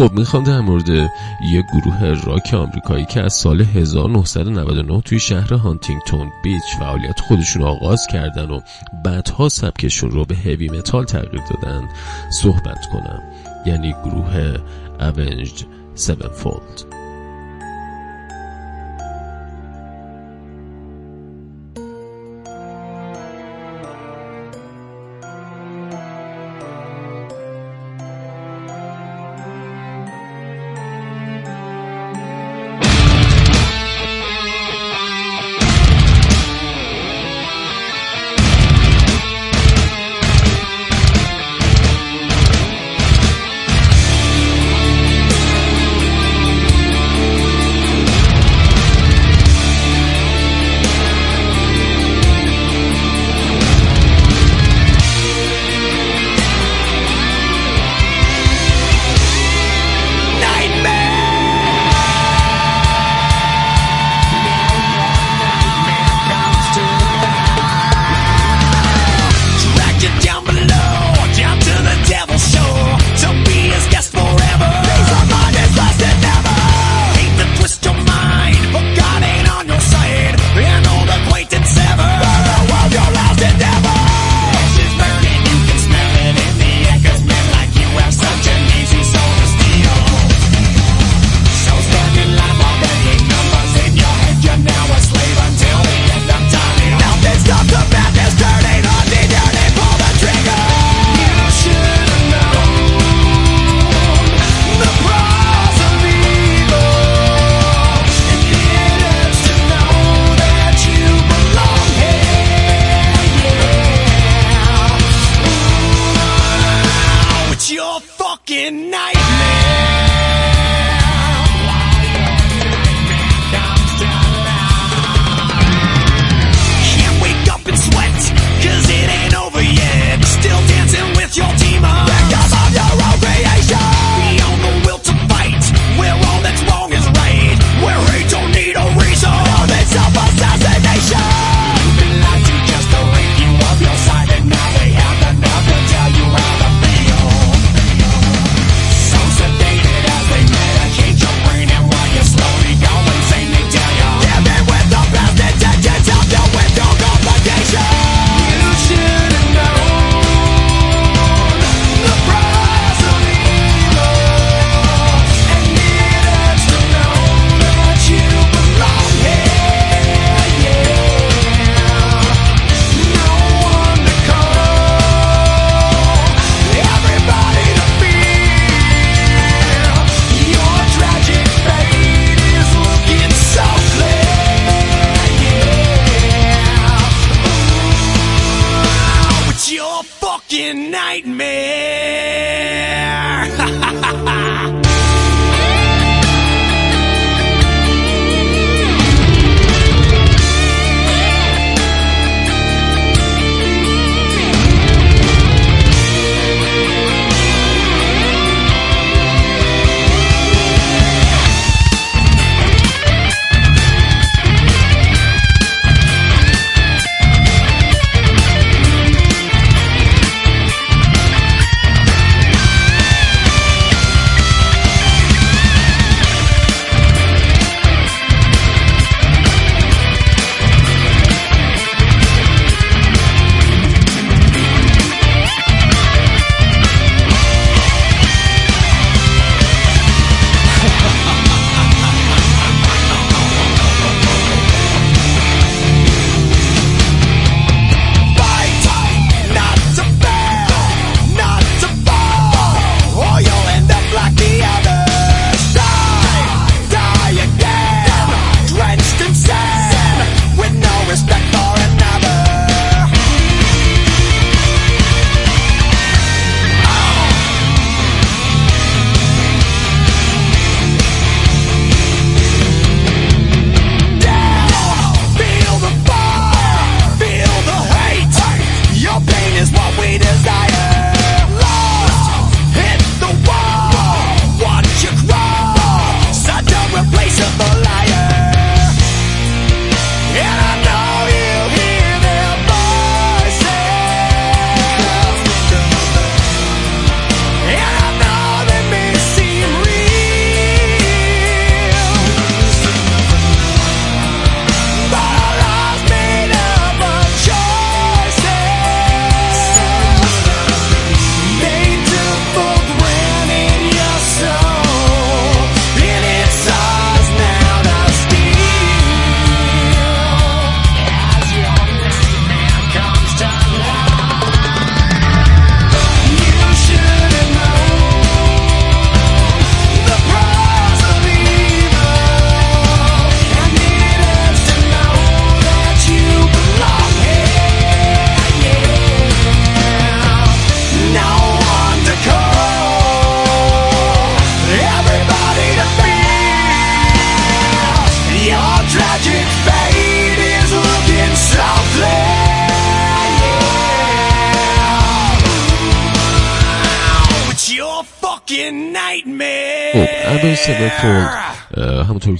خب می‌خوام در مورد یه گروه راک آمریکایی که از سال 1999 توی شهر هانتینگتون بیچ فعالیت خودشون آغاز کردن و بعدها سبکشون رو به هیوی متال تغییر دادن صحبت کنم. یعنی گروه Avenged Sevenfold.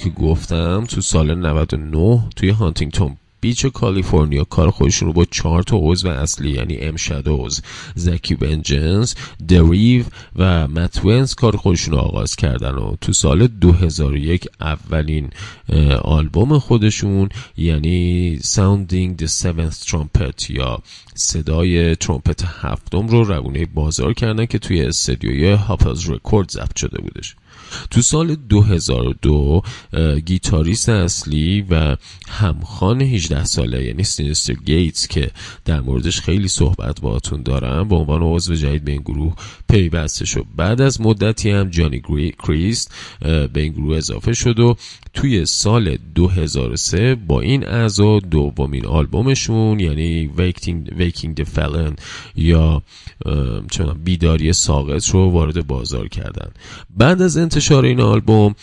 که گفتم تو سال 99 توی هانتینگتون بیچ کالیفرنیا کار خودشون رو با چهار تا عضو اصلی یعنی ام شادوز زکی ونجنس د رو و مت ونت کار خودشون رو آغاز کردن و تو سال 2001 اولین آلبوم خودشون یعنی Sounding the Seventh Trumpet یا صدای ترومپت هفتم رو روونه بازار کردن که توی استدیوی Hopeless Records ضبط شده بودش. تو سال 2002 گیتاریست اصلی و همخوان 18 ساله یعنی سینستر گیتس که در موردش خیلی صحبت باتون دارم به عنوان عضو جدید به این گروه پیوسته شد بعد از مدتی هم جانی کریست به این گروه اضافه شد و توی سال 2003 با این اعضا دومین آلبومشون یعنی Waking the Fallen یا بیداری ساقط رو وارد بازار کردن. بعد از انتشار این آلبوم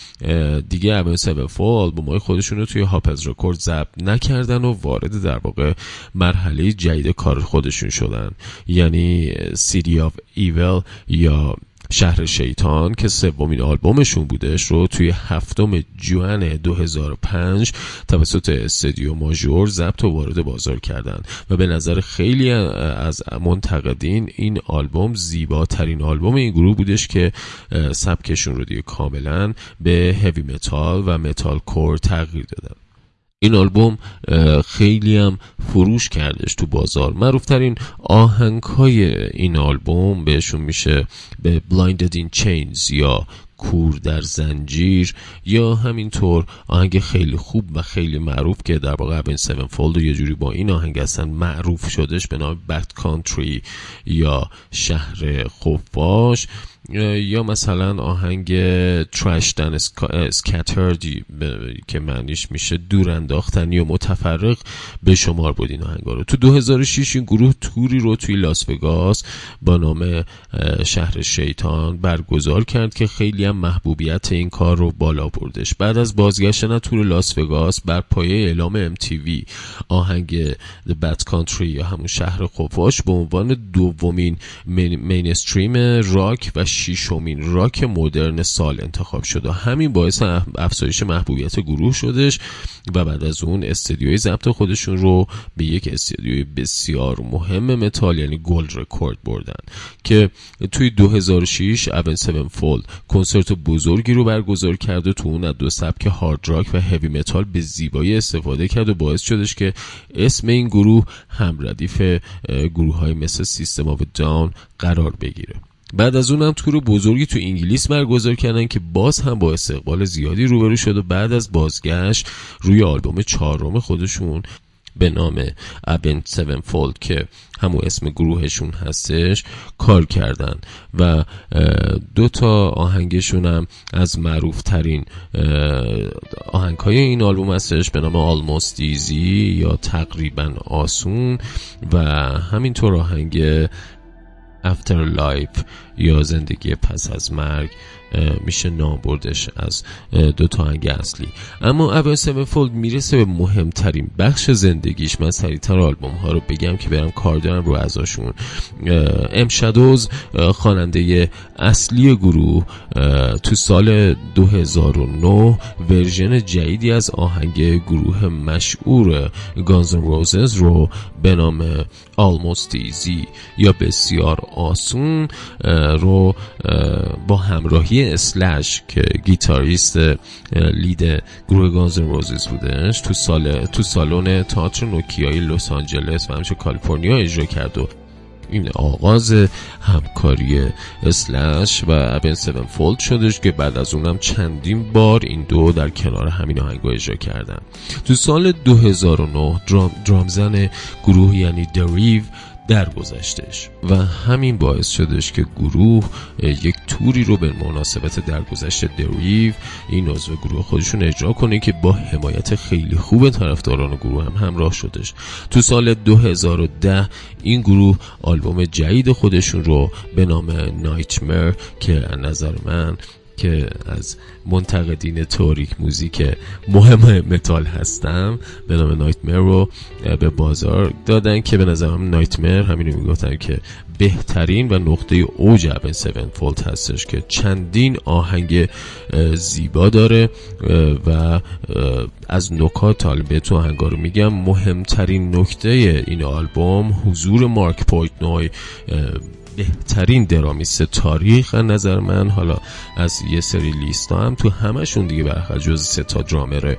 دیگه اون سبفو آلبوم های خودشون رو توی Hopeless Records ضبط نکردن و وارد در واقع مرحله جدید کار خودشون شدن. یعنی City of Evil یا شهر شیطان که سومین آلبومشون بودش رو توی هفتم ژوئن 2005 توسط استدیو major ضبط و وارد بازار کردن. و به نظر خیلی از منتقدین این آلبوم زیباترین آلبوم این گروه بودش که سبکشون رو دیگه کاملا به هوی متال و metalcore تغییر دادن. این آلبوم خیلی هم فروش کردش تو بازار. معروفترین آهنگ های این آلبوم بهشون میشه به Blinded in Chains یا کور در زنجیر یا همینطور آهنگ خیلی خوب و خیلی معروف که در واقع Avenged Sevenfold یه جوری با این آهنگ هستن معروف شدش به نام Bat Country یا شهر خفاش. یا مثلا آهنگ ترش دن اسکترد که معنیش میشه دور انداختنی و متفرق به شمار بود این آهنگ رو. تو 2006 این گروه توری رو توی لاس وگاس با نام شهر شیطان برگزار کرد که خیلی هم محبوبیت این کار رو بالا بردش. بعد از بازگشتن تور لاس وگاس بر پایه اعلام MTV آهنگ The Bat Country یا همون شهر خفاش به عنوان دومین mainstream rock و شیشمین راک مدرن سال انتخاب شد و همین باعث افزایش محبوبیت گروه شدش و بعد از اون استدیوی ضبط خودشون رو به یک استدیوی بسیار مهم متال یعنی Gold Record بردن که توی 2006 Avenged Sevenfold کنسرت بزرگی رو برگزار کرد و تو اون از دو سبک هارد راک و هوی متال به زیبایی استفاده کرد و باعث شدش که اسم این گروه هم ردیف گروه های مثل System of a Down قرار بگیره. بعد از اونم تور بزرگی تو انگلیس برگزار کردن که باز هم با استقبال زیادی روبرو شد و بعد از بازگشت روی آلبوم چهارم خودشون به نام Avenged Sevenfold که همون اسم گروهشون هستش کار کردن و دو تا آهنگشون هم از معروف ترین آهنگ های این آلبوم هستش به نام Almost Easy یا تقریبا آسون و همینطور آهنگ afterlife. یا زندگی پس از مرگ میشه نام بردش از دو تا آهنگ اصلی. اما اول فولد می‌رسه به مهمترین بخش زندگیش. من سریعتر آلبوم ها رو بگم که برم کار دارم رو ازشون. ام شادوز خواننده اصلی گروه تو سال 2009 ورژن جدیدی از آهنگ گروه مشهور Guns N' Roses رو به نام Easy یا بسیار آسون رو با همراهی Slash که گیتاریست lead گروه Guns N' Roses بودش تو سال تو سالن تئاتر نوکیای لس آنجلس و همچه کالیفرنیا اجرا کرد و این آغاز همکاری اسلش و ابن سون فولد شدش که بعد از اونم چندین بار این دو در کنار همین آهنگ اجرا کردن. تو سال 2009 درام، درامزن گروه یعنی دریو درگذشتش و همین باعث شدش که گروه یک توری رو به مناسبت درگذشت دریو این عضو گروه خودشون اجرا کنه که با حمایت خیلی خوب طرفداران گروه هم همراه شدش. تو سال 2010 این گروه آلبوم جدید خودشون رو به نام نایتمر که نظر من که از منتقدین توریک موزیک مهم متال هستم به نام نایتمر رو به بازار دادن که به نظرم نایتمر همینو می‌گفتن که بهترین و نقطه اوج اون 7 فولت هستش که چندین آهنگ زیبا داره و از نکات به تو آهنگا رو میگم مهمترین نکته این آلبوم حضور مایک پورتنوی بهترین درامیست تاریخ نظر من. حالا از یه سری لیست هم. تو همشون دیگه برخلاف جز سه تا درامر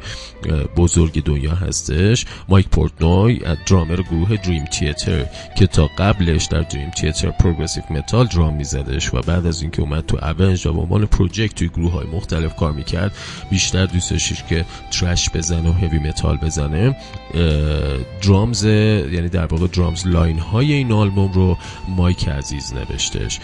بزرگ دنیا هستش. مایک پورتنوی درامر گروه Dream Theater که تا قبلش در Dream Theater progressive metal درام میزدش و بعد از اینکه اومد تو اونج و به عنوان project توی گروه های مختلف کار می‌کرد بیشتر دوست داشتش که thrash بزنه و heavy metal بزنه. drums یعنی در واقع drums line های این آلبوم رو مایک عزیز نوشتش.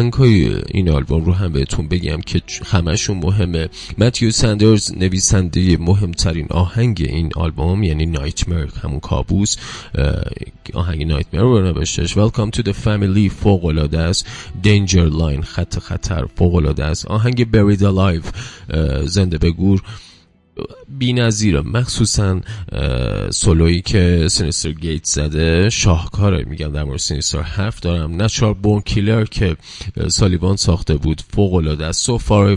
آهنگ های این آلبوم رو هم بهتون بگم که همشون مهمه. متیو سندرز نویسنده مهمترین آهنگ این آلبوم یعنی Nightmare همون کابوس آهنگ Nightmare رو نوشتش Welcome to the Family فوق العاده است. Danger Line خط خطر فوق است. آهنگ Buried Alive زنده به گور. بی نظیره مخصوصا سولویی که Synyster Gates زده شاهکاره میگم در مورد Synyster حرف دارم. Natural Born Killer که سالیوان ساخته بود فوق العاده از So Far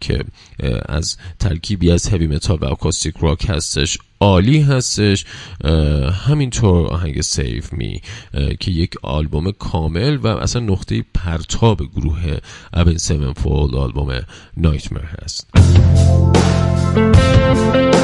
که از ترکیبی از هوی متال و acoustic rock هستش. عالی هستش. همینطور آهنگ Save Me که یک آلبوم کامل و اصلا نقطه پرتاب گروه Avenged Sevenfold آلبوم Nightmare هست.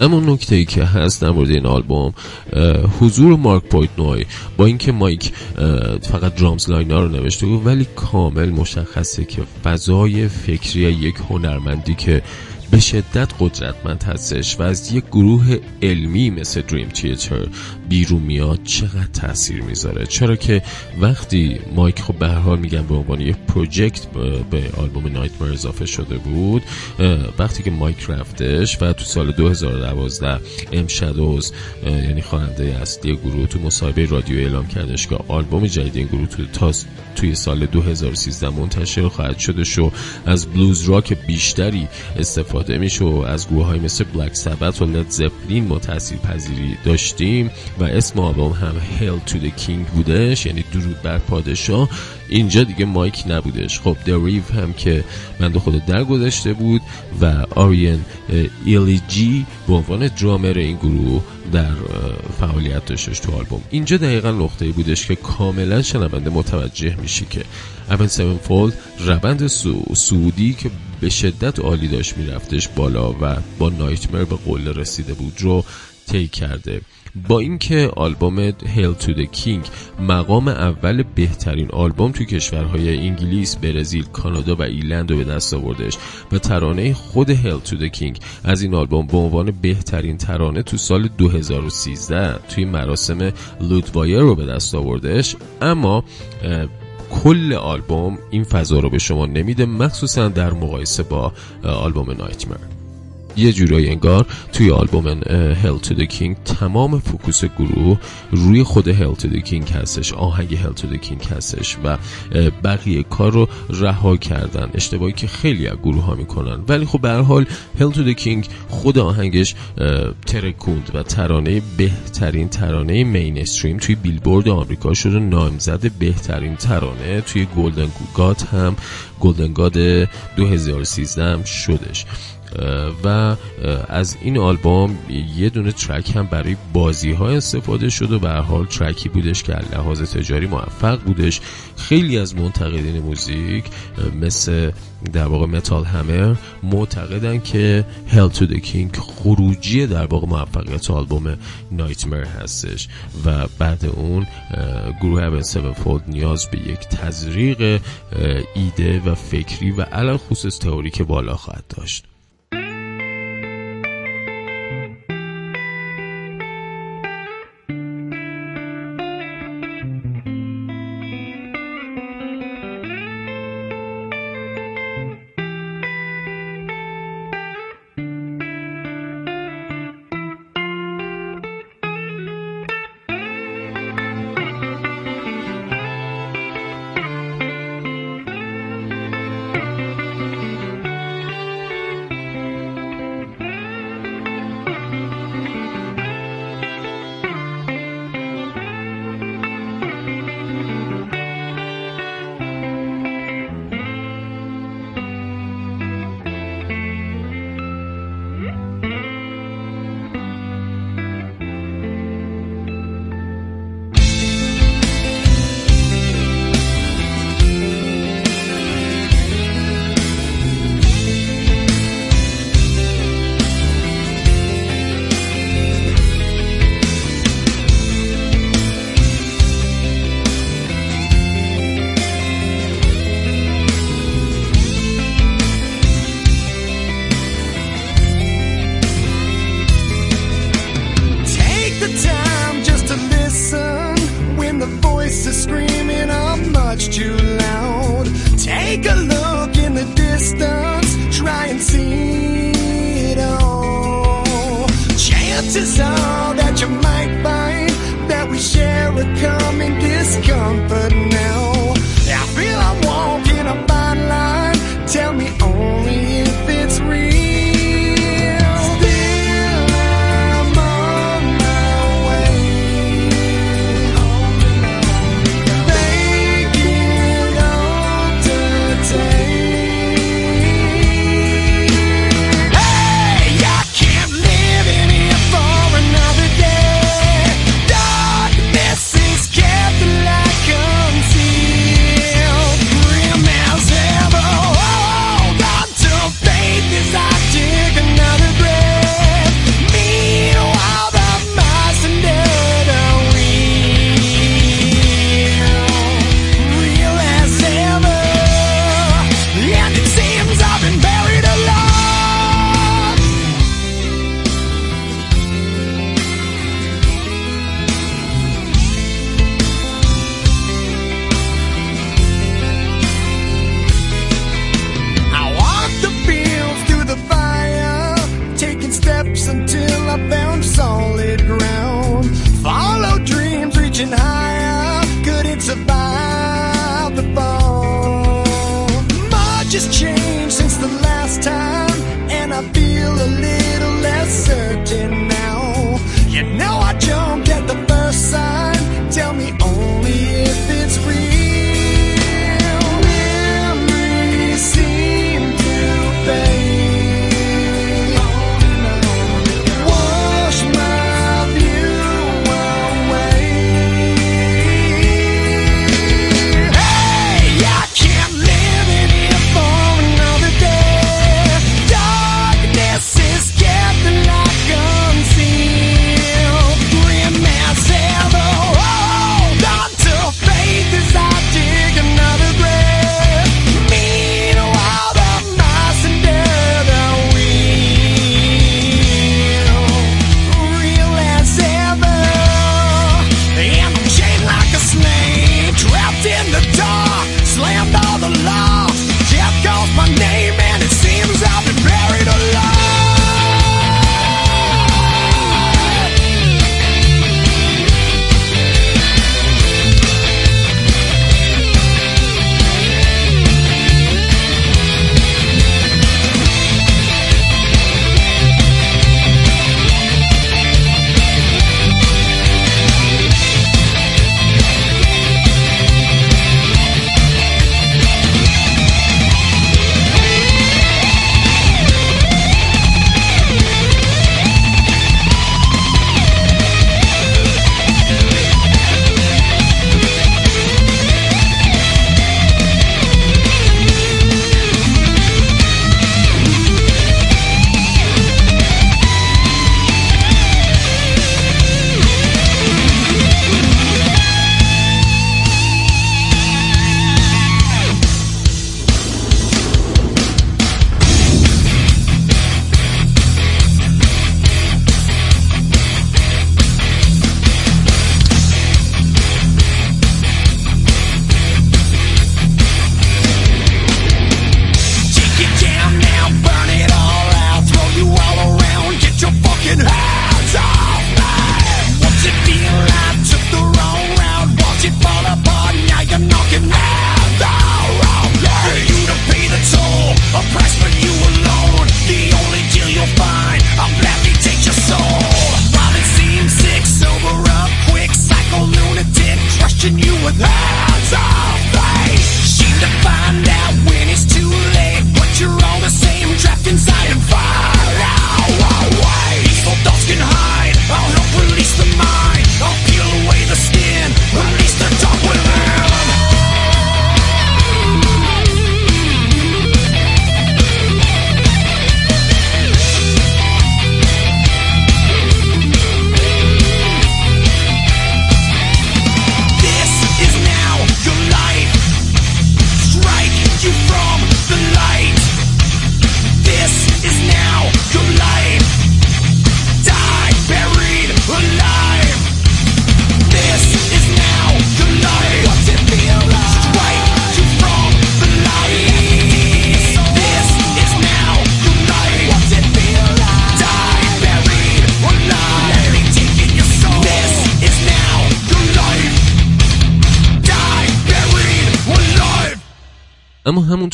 اما نکته ای که هست در مورد این آلبوم حضور مایک پورتنوی با اینکه مایک فقط drums line ا رو نوشته بود ولی کامل مشخصه که فضای فکری یک هنرمندی که به شدت قدرتمند هستش و از یک گروه علمی مثل Dream Theater بیرون میاد چقدر تاثیر می‌ذاره؟ چرا که وقتی مایک خب به حال میگم به عنوان یک project به آلبوم Nightmare اضافه شده بود وقتی که مایک رفتش و تو سال 2012 ام شادوز یعنی خواننده اصلی گروه تو مصاحبه رادیو اعلام کردش که آلبوم جدید این گروه تو تا توی سال 2013 منتشر خواهد شده شو از بلوز راک بیشتری استفاده میشه و از گروه های مثل بلک سبت و لد زپلین ما تاثیر پذیری داشتیم و اسم آلبوم هم هیل تو د کینگ بودش یعنی درود بر پادشاه. اینجا دیگه مایک نبودش. خب دریو هم که بنده خود در گذشته بود و آریان ایلی جی به عنوان درامر این گروه در فعالیت داشتش تو آلبوم. اینجا دقیقا نقطه بودش که کاملا شنونده متوجه میشه که اون سیون فولد روند سعودی که به شدت عالی داشت میرفتش بالا و با نایتمر به قله رسیده بود رو طی کرده. با اینکه آلبوم هیل تو د کینگ مقام اول بهترین آلبوم تو کشورهای انگلیس، برزیل، کانادا و ایرلند رو به دست آوردش و ترانه خود Hail to the King از این آلبوم به عنوان بهترین ترانه تو سال 2013 توی مراسم Loudwire رو به دست آوردش. اما کل آلبوم این فضا رو به شما نمیده مخصوصا در مقایسه با آلبوم Nightmare یه جورایی انگار توی آلبوم Hail to the King تمام focus گروه روی خود Hail to the King هستش آهنگ Hail to the King هستش و بقیه کار رو رها کردن اشتباهی که خیلی از گروه ها می‌کنن. ولی خب به حال هل تو کینگ خود آهنگش ترکوند و ترانه بهترین ترانه مینستریم توی بیلبورد آمریکا شده نامزد بهترین ترانه توی گلدن گاد هم گلدن گاد 2013 هم شدش. و از این آلبوم یه دونه ترک هم برای بازی ها استفاده شد و به حال ترکی بودش که لحاظ تجاری موفق بودش. خیلی از منتقدین موزیک مثل در واقع متال همر معتقدن که هل تو د کینگ خروجی در واقع موفقیت آلبوم نایتمر هستش و بعد اون گروه 7 فولد نیاز به یک تزریق ایده و فکری و علل خصوص تئوری بالا خواهد داشت. all that you might find that we share a common discomfort now.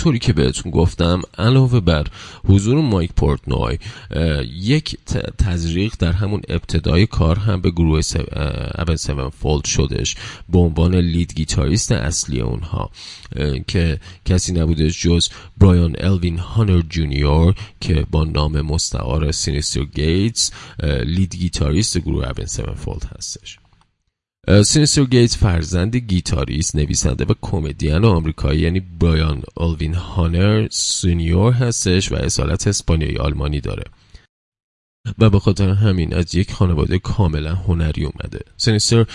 همونطوری که بهتون گفتم علاوه بر حضور مایک پورتنوی یک تزریق در همون ابتدای کار هم به گروه Avenged Sevenfold شدش به عنوان lead گیتاریست اصلی اونها که کسی نبوده جز برایان الوین هانر جونیور که با نام مستعار Synyster Gates lead گیتاریست گروه Avenged Sevenfold هستش. Synyster Gates فرزند گیتاریست نویسنده و کمدین آمریکایی یعنی برایان آلوین هانر سینیور هستش و اصالت اسپانیایی آلمانی داره. و به خاطر همین از یک خانواده کاملا هنری اومده. سینیستر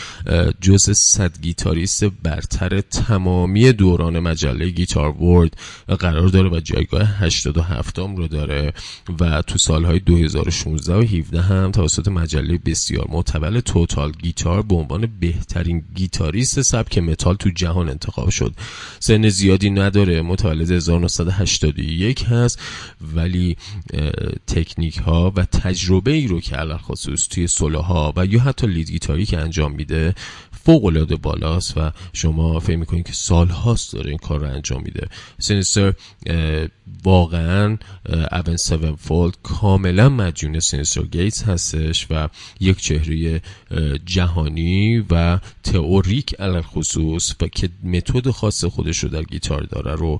جز صد گیتاریست برتر تمامی دوران مجله Guitar World قرار داره و جایگاه 87 رو داره و تو سالهای 2016 و 17 هم توسط مجله بسیار معتبر Total Guitar به عنوان بهترین گیتاریست سبک متال تو جهان انتخاب شد. سن زیادی نداره متولد 1981 هست ولی تکنیک ها و تجربه تجربه ای رو که خصوص توی سولوها و یا حتی lead گیتاری که انجام میده فوق العاده بالاست و شما فکر می‌کنید که سالهاست داره این کار رو انجام میده. سینستر واقعا Avenged Sevenfold کاملا مدیون سینستر گیتس هستش و یک چهره جهانی و تئوریک علل خصوص و که متد خاص خودش رو در گیتار داره رو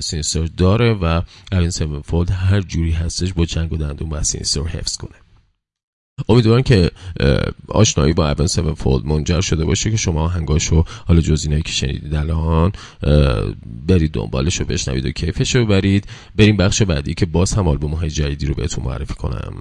سینستر داره و Avenged Sevenfold هر جوری هستش با چنگ و دندون با سینستر حفظ کنه. امیدوارم که آشنایی با Avenged Sevenfold منجر شده باشه که شما آهنگاشو حالا جز که شنیدید الان برید دنبالش رو بشنوید و کیفش رو برید بریم بخش بعدی که باز هم آلبوم های جدیدی رو بهتون معرفی کنم.